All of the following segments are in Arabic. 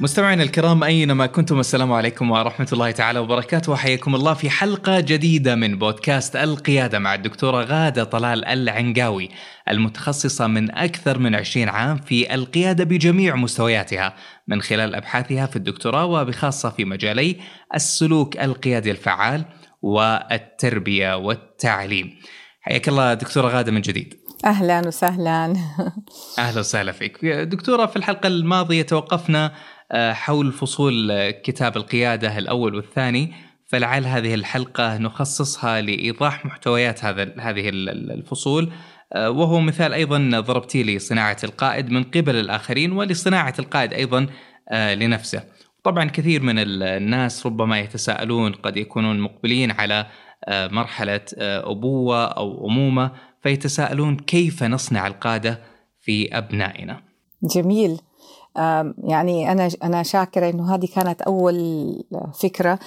مستمعينا الكرام أينما كنتم السلام عليكم ورحمة الله تعالى وبركاته وحياكم الله في حلقة جديدة من بودكاست القيادة مع الدكتورة غادة طلال العنقاوي المتخصصة من أكثر من 20 عام في القيادة بجميع مستوياتها من خلال أبحاثها في الدكتوراه وبخاصة في مجالي السلوك القيادي الفعال والتربية والتعليم. حياك الله دكتورة غادة من جديد. أهلا وسهلا أهلا وسهلا فيك دكتورة في الحلقة الماضية توقفنا حول فصول كتاب القيادة الأول والثاني فلعل هذه الحلقة نخصصها لإيضاح محتويات هذا هذه الفصول آه، وهو مثال أيضا ضربتي لصناعة القائد من قبل الآخرين ولصناعة القائد أيضا آه، لنفسه. طبعا كثير من الناس ربما يتساءلون قد يكونون مقبلين على مرحلة أبوة أو أمومة فيتساءلون كيف نصنع القادة في أبنائنا. جميل يعني أنا أنا شاكرة إنه هذه كانت أول فكرة.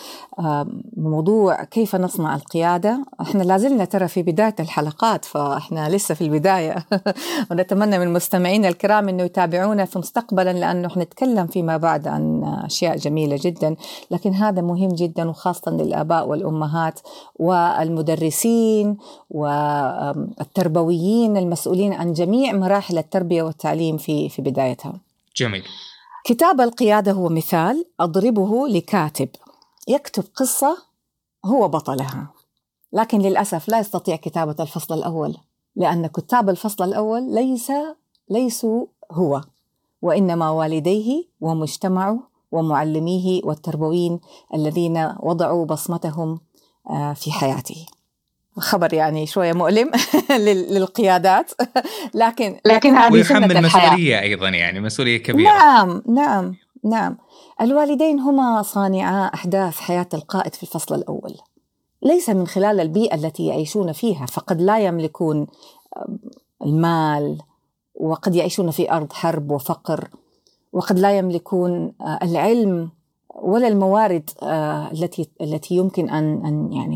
موضوع كيف نصنع القيادة. إحنا لازلنا ترى في بداية الحلقات فإحنا لسه في البداية. ونتمنى من المستمعين الكرام إنه يتابعونا في مستقبلا لأنه حنتكلم فيما بعد عن أشياء جميلة جدا. لكن هذا مهم جدا وخاصة للآباء والأمهات والمدرسين والتربويين المسؤولين عن جميع مراحل التربية والتعليم في في بدايتها. جميل. كتاب القيادة هو مثال أضربه لكاتب. يكتب قصة هو بطلها. لكن للأسف لا يستطيع كتابة الفصل الأول لأن كتاب الفصل الأول ليس ليسوا هو وإنما والديه ومجتمعه ومعلميه والتربويين الذين وضعوا بصمتهم آه، في حياته. خبر يعني شوية مؤلم للقيادات. لكن لكن هذه ويحمل مسؤولية أيضا يعني مسؤولية كبيرة. نعم نعم نعم. الوالدين هما صانعا أحداث حياة القائد في الفصل الأول. ليس من خلال البيئة التي يعيشون فيها فقد لا يملكون المال وقد يعيشون في أرض حرب وفقر وقد لا يملكون العلم ولا الموارد آه، التي التي يمكن أن أن يعني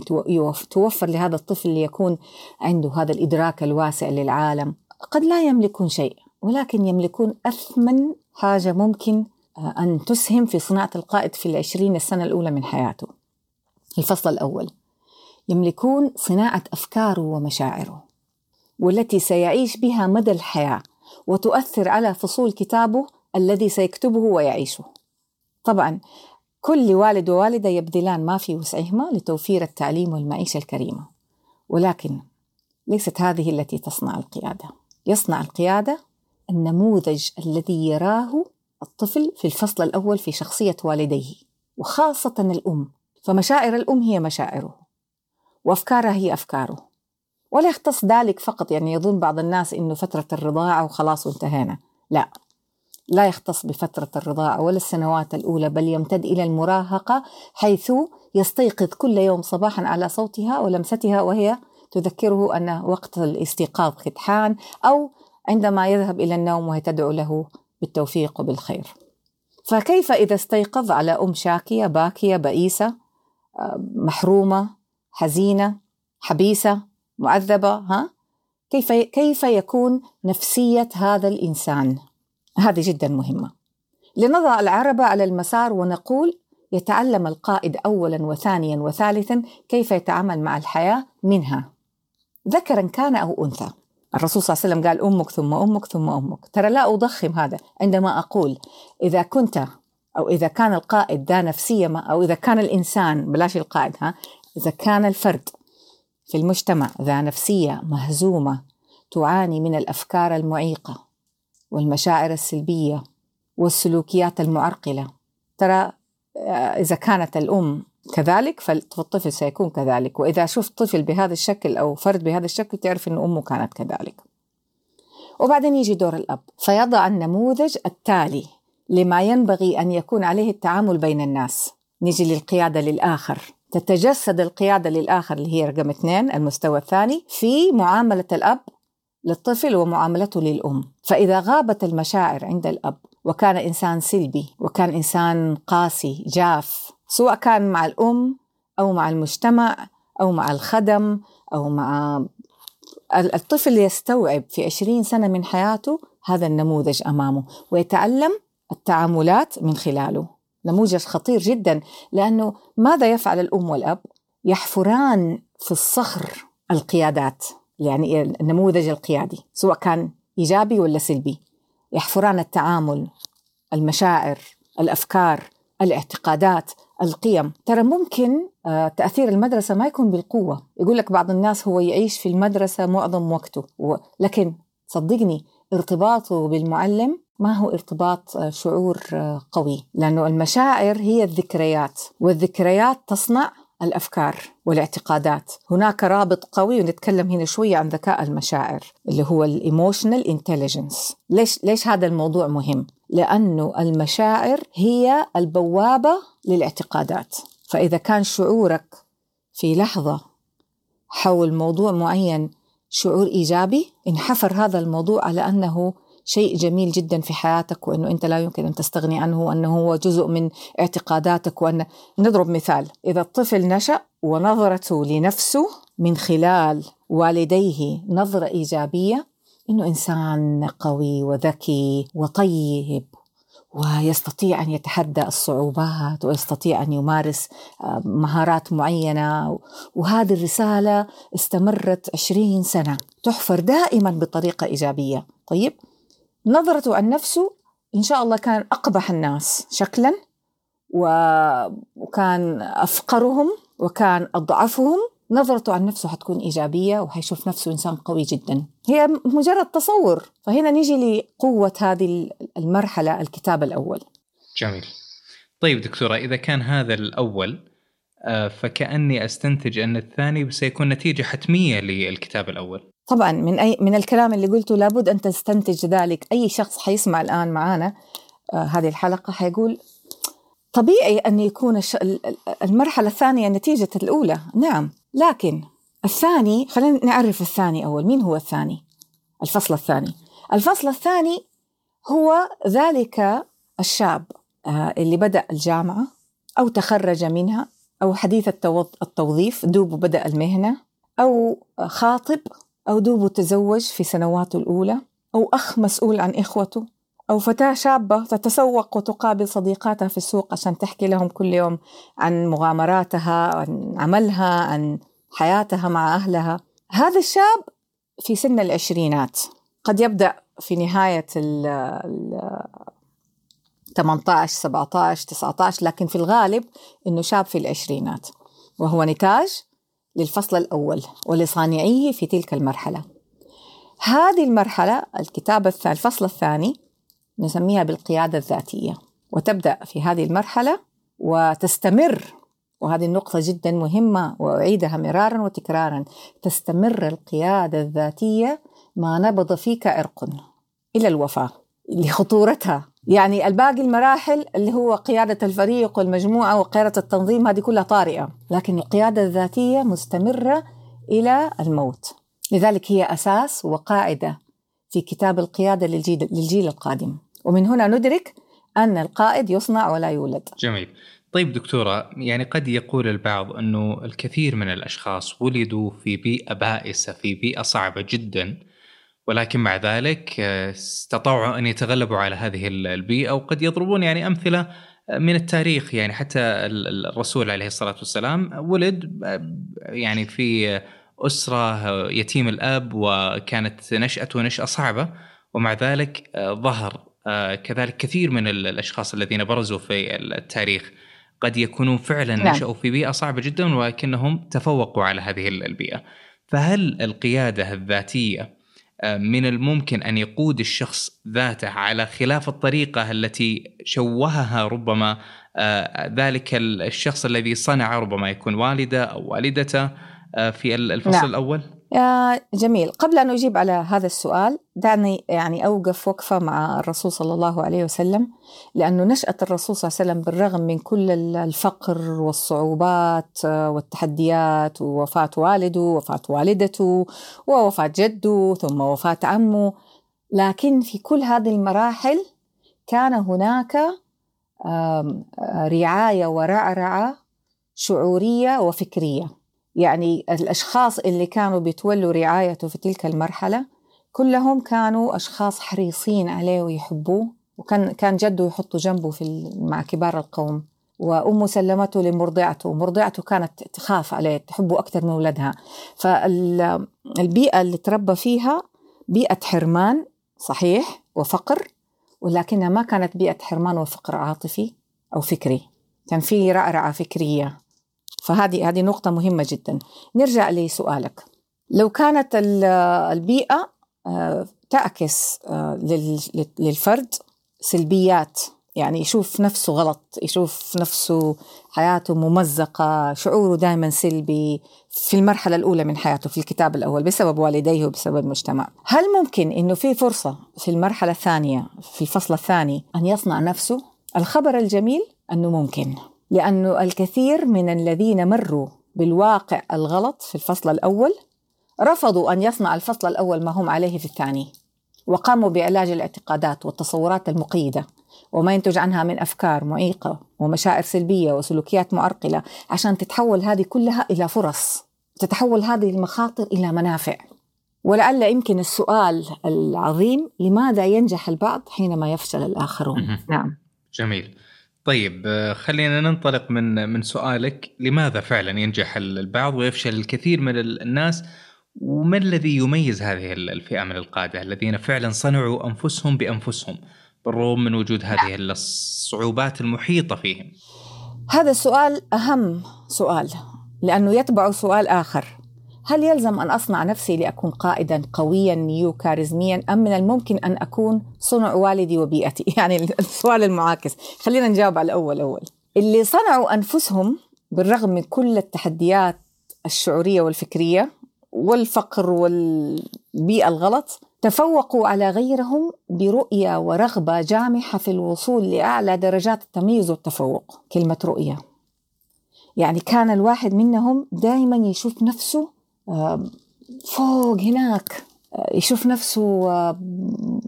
توفر لهذا الطفل ليكون عنده هذا الإدراك الواسع للعالم. قد لا يملكون شيء ولكن يملكون أثمن حاجة ممكن آه، أن تسهم في صناعة القائد في العشرين السنة الأولى من حياته. الفصل الأول. يملكون صناعة أفكاره ومشاعره والتي سيعيش بها مدى الحياة وتؤثر على فصول كتابه الذي سيكتبه ويعيشه. طبعا كل والد ووالدة يبذلان ما في وسعهما لتوفير التعليم والمعيشة الكريمة. ولكن ليست هذه التي تصنع القيادة. يصنع القيادة النموذج الذي يراه الطفل في الفصل الأول في شخصية والديه وخاصة الأم. فمشاعر الأم هي مشاعره وأفكارها هي أفكاره. ولا يختص ذلك فقط يعني يظن بعض الناس إنه فترة الرضاعة وخلاص وانتهينا. لا. لا يختص بفترة الرضاعة ولا السنوات الأولى بل يمتد إلى المراهقة حيث يستيقظ كل يوم صباحا على صوتها ولمستها وهي تذكره أن وقت الاستيقاظ قد حان أو عندما يذهب إلى النوم وهي تدعو له بالتوفيق وبالخير. فكيف إذا استيقظ على أم شاكية باكية بئيسة محرومة حزينة حبيسة معذبة ها؟ كيف كيف يكون نفسية هذا الإنسان؟ هذه جدا مهمة. لنضع العربة على المسار ونقول يتعلم القائد أولا وثانيا وثالثا كيف يتعامل مع الحياة منها. ذكرا كان أو أنثى. الرسول صلى الله عليه وسلم قال أمك ثم أمك ثم أمك. ترى لا أضخم هذا عندما أقول إذا كنت أو إذا كان القائد ذا نفسية ما أو إذا كان الإنسان بلاش القائد ها إذا كان الفرد في المجتمع ذا نفسية مهزومة تعاني من الأفكار المعيقة. والمشاعر السلبية والسلوكيات المعرقلة. ترى آه، إذا كانت الأم كذلك فالطفل سيكون كذلك. وإذا شفت طفل بهذا الشكل أو فرد بهذا الشكل تعرف إن أمه كانت كذلك. وبعدين يجي دور الأب. فيضع النموذج التالي لما ينبغي أن يكون عليه التعامل بين الناس. نيجي للقيادة للآخر. تتجسد القيادة للآخر اللي هي رقم اثنين المستوى الثاني في معاملة الأب للطفل ومعاملته للأم. فإذا غابت المشاعر عند الأب وكان إنسان سلبي وكان إنسان قاسي جاف سواء كان مع الأم أو مع المجتمع أو مع الخدم أو مع الطفل يستوعب في عشرين سنة من حياته هذا النموذج أمامه ويتعلم التعاملات من خلاله. نموذج خطير جدا لأنه ماذا يفعل الأم والأب؟ يحفران في الصخر القيادات. يعني النموذج القيادي سواء كان إيجابي ولا سلبي. يحفران التعامل المشاعر الأفكار الاعتقادات القيم. ترى ممكن آه، تأثير المدرسة ما يكون بالقوة. يقول لك بعض الناس هو يعيش في المدرسة معظم وقته. لكن صدقني ارتباطه بالمعلم ما هو ارتباط آه، شعور آه، قوي. لأنه المشاعر هي الذكريات والذكريات تصنع الأفكار والاعتقادات. هناك رابط قوي ونتكلم هنا شوية عن ذكاء المشاعر اللي هو ال emotional intelligence ليش ليش هذا الموضوع مهم؟ لأنه المشاعر هي البوابة للاعتقادات. فإذا كان شعورك في لحظة حول موضوع معين شعور إيجابي انحفر هذا الموضوع على أنه شيء جميل جدا في حياتك وإنه أنت لا يمكن أن تستغني عنه وأنه هو جزء من اعتقاداتك. وأن نضرب مثال إذا الطفل نشأ ونظرته لنفسه من خلال والديه نظرة إيجابية إنه إنسان قوي وذكي وطيب ويستطيع أن يتحدى الصعوبات ويستطيع أن يمارس آه، مهارات معينة. وهذه الرسالة استمرت عشرين سنة تحفر دائما بطريقة إيجابية. طيب نظرته عن نفسه إن شاء الله كان أقبح الناس شكلا وكان أفقرهم وكان أضعفهم. نظرته عن نفسه حتكون إيجابية وحيشوف نفسه إنسان قوي جدا. هي مجرد تصور. فهنا نيجي لقوة هذه المرحلة الكتاب الأول. جميل. طيب دكتورة إذا كان هذا الأول آه، فكأني أستنتج أن الثاني سيكون نتيجة حتمية للكتاب الأول. طبعا من أي من الكلام اللي قلته لابد أن تستنتج ذلك. أي شخص حيسمع الآن معانا آه هذه الحلقة حيقول طبيعي أن يكون المرحلة الثانية نتيجة الأولى. نعم لكن الثاني خلينا نعرف الثاني أول. مين هو الثاني؟ الفصل الثاني. الفصل الثاني هو ذلك الشاب آه اللي بدأ الجامعة أو تخرج منها أو حديث التوظيف دوب بدأ المهنة أو خاطب أو دوب تزوج في سنواته الأولى أو أخ مسؤول عن إخوته أو فتاة شابة تتسوق وتقابل صديقاتها في السوق عشان تحكي لهم كل يوم عن مغامراتها عن عملها عن حياتها مع أهلها. هذا الشاب في سن العشرينات. قد يبدأ في نهاية ال 18 17 19 لكن في الغالب إنه شاب في العشرينات وهو نتاج للفصل الأول ولصانعيه في تلك المرحلة. هذه المرحلة الكتاب الفصل الثاني نسميها بالقيادة الذاتية. وتبدأ في هذه المرحلة وتستمر. وهذه النقطة جدا مهمة وأعيدها مرارا وتكرارا. تستمر القيادة الذاتية ما نبض فيك عرق إلى الوفاة لخطورتها. يعني الباقي المراحل اللي هو قيادة الفريق والمجموعة وقيادة التنظيم هذه كلها طارئة. لكن القيادة الذاتية مستمرة إلى الموت. لذلك هي أساس وقاعدة في كتاب القيادة للجيل, للجيل القادم. ومن هنا ندرك أن القائد يصنع ولا يولد. جميل. طيب دكتورة يعني قد يقول البعض أنه الكثير من الأشخاص ولدوا في بيئة بائسة في بيئة صعبة جدا. ولكن مع ذلك آه، استطاعوا أن يتغلبوا على هذه البيئة وقد يضربون يعني أمثلة آه، من التاريخ. يعني حتى الرسول عليه الصلاة والسلام ولد آه، يعني في أسرة يتيم الأب وكانت نشاته نشاه صعبة. ومع ذلك ظهر كذلك كثير من الأشخاص الذين برزوا في التاريخ. قد يكونون فعلا نعم. نشأوا في بيئة صعبة جدا ولكنهم تفوقوا على هذه البيئة. فهل القيادة الذاتية من الممكن أن يقود الشخص ذاته على خلاف الطريقة التي شوهها ربما آه، ذلك الشخص الذي صنع ربما يكون والده أو والدته آه، في الفصل نعم. الأول؟ يا جميل. قبل أن أجيب على هذا السؤال دعني يعني أوقف وقفة مع الرسول صلى الله عليه وسلم لأنه نشأة الرسول صلى الله عليه وسلم بالرغم من كل الفقر والصعوبات والتحديات ووفاة والده ووفاة والدته ووفاة جده ثم وفاة عمه لكن في كل هذه المراحل كان هناك رعاية ورعرعة شعورية وفكرية. يعني الأشخاص اللي كانوا بيتولوا رعايته في تلك المرحلة كلهم كانوا أشخاص حريصين عليه ويحبوه وكان كان جده يحطه جنبه في مع كبار القوم. وأمه سلمته لمرضعته مرضعته كانت تخاف عليه تحبه أكثر من ولدها فالبيئة اللي تربى فيها بيئة حرمان صحيح وفقر ولكنها ما كانت بيئة حرمان وفقر عاطفي أو فكري. كان في رعرعة فكرية. فهذه هذه نقطة مهمة جدا. نرجع لسؤالك. لو كانت البيئة آه، تعكس آه، للفرد سلبيات يعني يشوف نفسه غلط يشوف نفسه حياته ممزقة شعوره دائما سلبي في المرحلة الأولى من حياته في الكتاب الأول بسبب والديه وبسبب المجتمع. هل ممكن أنه في فرصة في المرحلة الثانية في الفصل الثاني أن يصنع نفسه؟ الخبر الجميل أنه ممكن. لأنه الكثير من الذين مروا بالواقع الغلط في الفصل الأول رفضوا أن يصنع الفصل الأول ما هم عليه في الثاني وقاموا بعلاج الاعتقادات والتصورات المقيدة وما ينتج عنها من أفكار معيقة ومشاعر سلبية وسلوكيات معرقلة عشان تتحول هذه كلها إلى فرص تتحول هذه المخاطر إلى منافع. ولعل يمكن السؤال العظيم لماذا ينجح البعض حينما يفشل الآخرون؟ نعم. جميل. طيب آه، خلينا ننطلق من من سؤالك. لماذا فعلا ينجح البعض ويفشل الكثير من الناس؟ وما الذي يميز هذه الفئة من القادة؟ الذين فعلا صنعوا أنفسهم بأنفسهم بالرغم من وجود هذه الصعوبات المحيطة فيهم. هذا السؤال أهم سؤال لأنه يتبع سؤال آخر. هل يلزم أن أصنع نفسي لأكون قائدا قويا نيو كاريزميا أم من الممكن أن أكون صنع والدي وبيئتي؟ يعني السؤال المعاكس. خلينا نجاوب على الأول أول اللي صنعوا أنفسهم بالرغم من كل التحديات الشعورية والفكرية والفقر والبيئة الغلط تفوقوا على غيرهم برؤية ورغبة جامحة في الوصول لأعلى درجات التميز والتفوق. كلمة رؤية. يعني كان الواحد منهم دائما يشوف نفسه فوق هناك. يشوف نفسه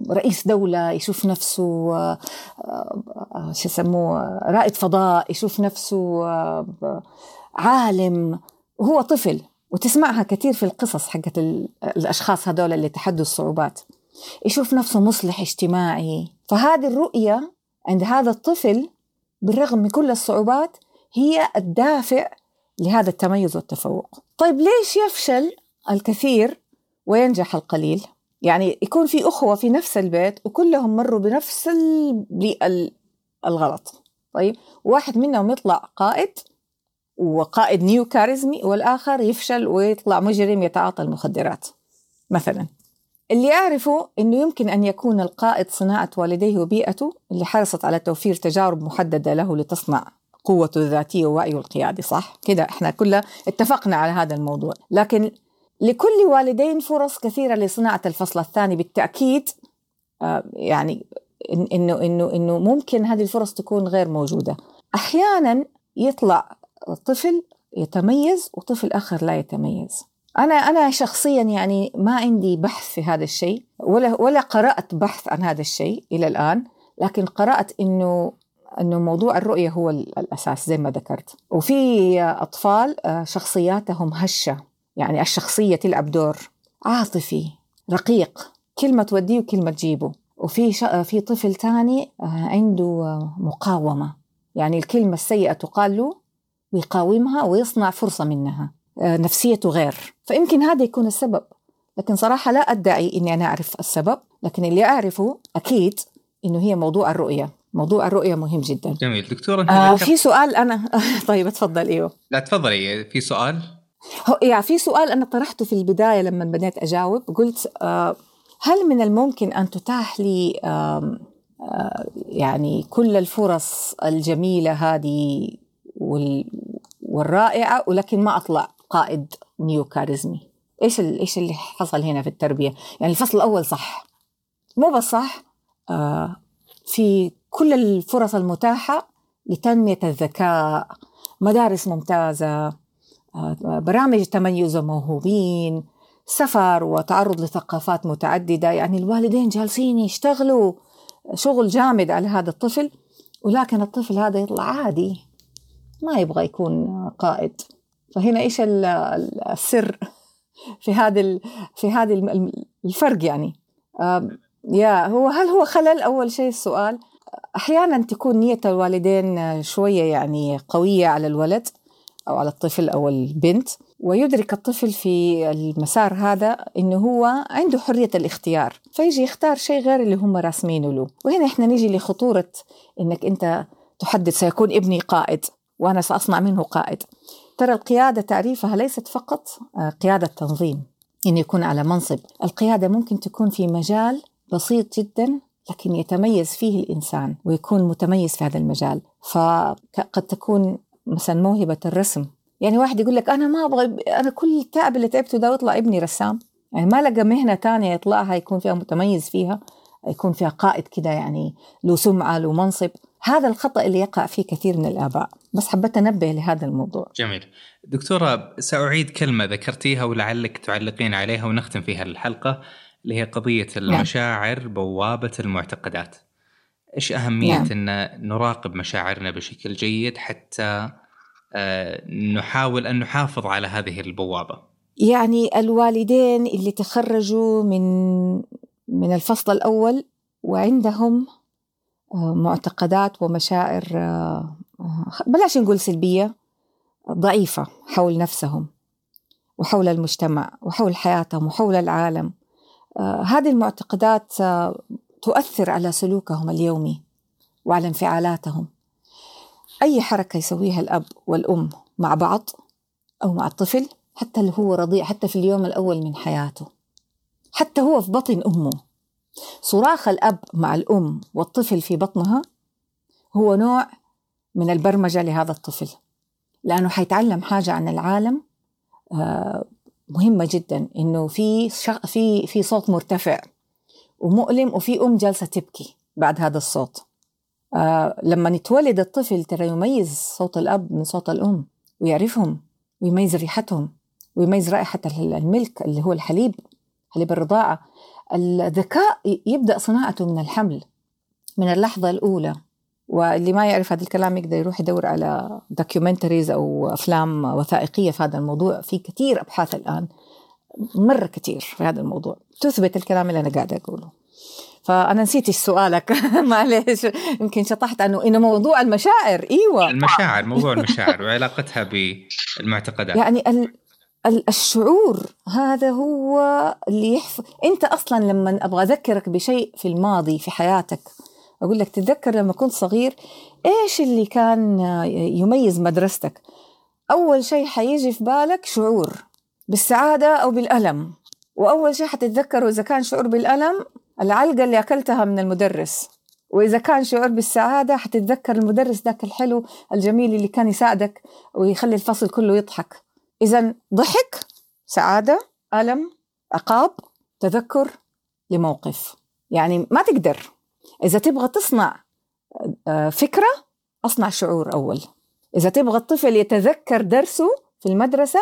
رئيس دولة يشوف نفسه شو يسموه رائد فضاء يشوف نفسه عالم. وهو طفل وتسمعها كثير في القصص حقت الأشخاص هذول اللي تحدوا الصعوبات. يشوف نفسه مصلح اجتماعي. فهذه الرؤية عند هذا الطفل بالرغم من كل الصعوبات هي الدافع لهذا التميز والتفوق. طيب ليش يفشل الكثير وينجح القليل؟ يعني يكون في أخوة في نفس البيت وكلهم مروا بنفس الغلط. طيب واحد منهم يطلع قائد وقائد نيو كاريزمي والآخر يفشل ويطلع مجرم يتعاطى المخدرات مثلا. اللي أعرفه أنه يمكن أن يكون القائد صناعة والديه وبيئته اللي حرصت على توفير تجارب محددة له لتصنع قوته الذاتية ووعيه القيادي صح؟ كده إحنا كلنا اتفقنا على هذا الموضوع. لكن لكل والدين فرص كثيرة لصناعة الفصل الثاني بالتأكيد آه، يعني إنه إنه إنه ممكن هذه الفرص تكون غير موجودة. أحيانا يطلع طفل يتميز وطفل آخر لا يتميز. أنا أنا شخصيا يعني ما عندي بحث في هذا الشيء ولا ولا قرأت بحث عن هذا الشيء إلى الآن لكن قرأت إنه إنه موضوع الرؤية هو الأساس زي ما ذكرت. وفي أطفال آه، شخصياتهم هشة. يعني الشخصية تلعب دور عاطفي رقيق. كلمه توديه وكلمه تجيبه. وفي آه، في طفل ثاني آه، عنده مقاومة. يعني الكلمة السيئة تقال له ويقاومها ويصنع فرصة منها. نفسيته غير. فيمكن هذا يكون السبب. لكن صراحة لا أدعي إني أنا أعرف السبب. لكن اللي أعرفه أكيد إنه هي موضوع الرؤية. موضوع الرؤية مهم جدا. جميل. دكتورة انت آه في سؤال أنا طيب اتفضل إيوه. لا تفضلي في سؤال؟ هو يعني في سؤال أنا طرحته في البداية لما بديت أجاوب. قلت آه هل من الممكن أن تتاح لي آه آه يعني كل الفرص الجميلة هذه وال والرائعة ولكن ما أطلع قائد نيو كاريزمي؟ إيش إيش اللي حصل هنا في التربية؟ يعني الفصل الأول صح. مو بس صح آه في كل الفرص المتاحة لتنمية الذكاء. مدارس ممتازة آه برامج تميز وموهوبين سفر وتعرض لثقافات متعددة. يعني الوالدين جالسين يشتغلوا شغل جامد على هذا الطفل ولكن الطفل هذا يطلع عادي ما يبغى يكون قائد. فهنا إيش السر في هذا في هذه الفرق يعني؟ يا هو هل هو خلل؟ أول شيء السؤال. أحيانا تكون نية الوالدين شوية يعني قوية على الولد أو على الطفل أو البنت ويدرك الطفل في المسار هذا إنه هو عنده حرية الاختيار فيجي يختار شيء غير اللي هم راسمينه له. وهنا إحنا نيجي لخطورة إنك أنت تحدد سيكون ابني قائد وأنا سأصنع منه قائد. ترى القيادة تعريفها ليست فقط آه، قيادة تنظيم إنه يكون على منصب. القيادة ممكن تكون في مجال بسيط جدا لكن يتميز فيه الإنسان ويكون متميز في هذا المجال. فقد تكون مثلا موهبة الرسم. يعني واحد يقول لك أنا ما أبغى أنا كل التعب اللي تعبته ده يطلع ابني رسام. يعني ما لقى مهنة تانية يطلعها يكون فيها متميز فيها يكون فيها قائد كده يعني له سمعة له منصب. هذا الخطأ اللي يقع فيه كثير من الآباء. بس حبيت أنبه لهذا الموضوع. جميل. دكتورة سأعيد كلمة ذكرتيها ولعلك تعلقين عليها ونختم فيها الحلقة. اللي هي قضية نعم. المشاعر نعم. بوابة المعتقدات إيش أهمية نعم. إن نراقب مشاعرنا بشكل جيد حتى آه، نحاول أن نحافظ على هذه البوابة يعني الوالدين اللي تخرجوا من من الفصل الأول وعندهم آه، معتقدات ومشاعر آه، بلاش نقول سلبية ضعيفة حول نفسهم وحول المجتمع وحول حياتهم وحول العالم هذه المعتقدات تؤثر على سلوكهم اليومي وعلى انفعالاتهم. أي حركة يسويها الأب والأم مع بعض أو مع الطفل حتى اللي هو رضيع حتى في اليوم الأول من حياته حتى هو في بطن أمه. صراخ الأب مع الأم والطفل في بطنها هو نوع من البرمجة لهذا الطفل لأنه حيتعلم حاجة عن العالم مهمة جدا إنه في في في صوت مرتفع ومؤلم وفي أم جالسة تبكي بعد هذا الصوت. آه لما يتولد الطفل ترى يميز صوت الأب من صوت الأم ويعرفهم ويميز ريحتهم ويميز رائحة الملك اللي هو الحليب حليب الرضاعة. الذكاء يبدأ صناعته من الحمل من اللحظة الأولى. واللي ما يعرف هذا الكلام يقدر يروح يدور على دوكيومنتريز أو أفلام وثائقية في هذا الموضوع. في كثير أبحاث الآن مرة كثير في هذا الموضوع. تثبت الكلام اللي أنا قاعدة أقوله. فأنا نسيت سؤالك. معلش يمكن شطحت عنه إنه موضوع المشاعر. إيوه. المشاعر موضوع المشاعر وعلاقتها بالمعتقدات. يعني ال الشعور هذا هو اللي يحفظ أنت أصلا لما أبغى أذكرك بشيء في الماضي في حياتك أقول لك تتذكر لما كنت صغير إيش اللي كان يميز مدرستك؟ أول شيء حيجي في بالك شعور بالسعادة أو بالألم. وأول شيء حتتذكره إذا كان شعور بالألم العلقة اللي أكلتها من المدرس. وإذا كان شعور بالسعادة حتتذكر المدرس ذاك الحلو الجميل اللي كان يساعدك ويخلي الفصل كله يضحك. إذا ضحك سعادة ألم عقاب تذكر لموقف. يعني ما تقدر. إذا تبغى تصنع آه، فكرة أصنع شعور أول. إذا تبغى الطفل يتذكر درسه في المدرسة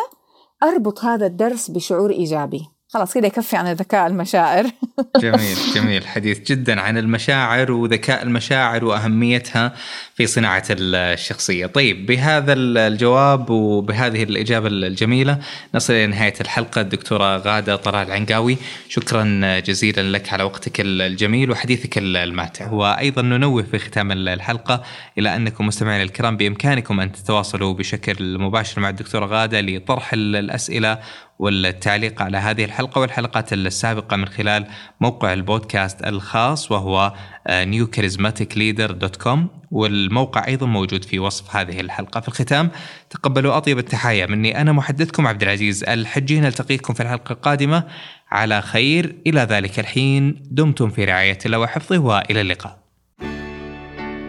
أربط هذا الدرس بشعور إيجابي. خلاص كذا يكفي عن ذكاء المشاعر. جميل جميل. حديث جدا عن المشاعر وذكاء المشاعر وأهميتها في صناعة الشخصية. طيب بهذا الجواب وبهذه الإجابة الجميلة نصل إلى نهاية الحلقة. الدكتورة غادة طلال عنقاوي شكرا جزيلا لك على وقتك الجميل وحديثك الماتع. وأيضا ننوه في ختام الحلقة إلى أنكم مستمعينا الكرام بإمكانكم أن تتواصلوا بشكل مباشر مع الدكتورة غادة لطرح الأسئلة والتعليق على هذه الحلقة والحلقات السابقة من خلال موقع البودكاست الخاص وهو newcharismaticleader.com والموقع أيضا موجود في وصف هذه الحلقة. في الختام تقبلوا أطيب التحايا مني. أنا محدثكم عبد العزيز الحجي. نلتقيكم في الحلقة القادمة. على خير. إلى ذلك الحين دمتم في رعاية الله وحفظه وإلى اللقاء.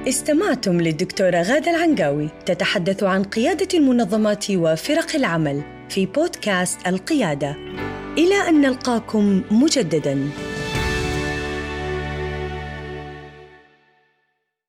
استمعتم للدكتورة غادة العنقاوي تتحدث عن قيادة المنظمات وفرق العمل في بودكاست القيادة. إلى أن نلقاكم مجدداً.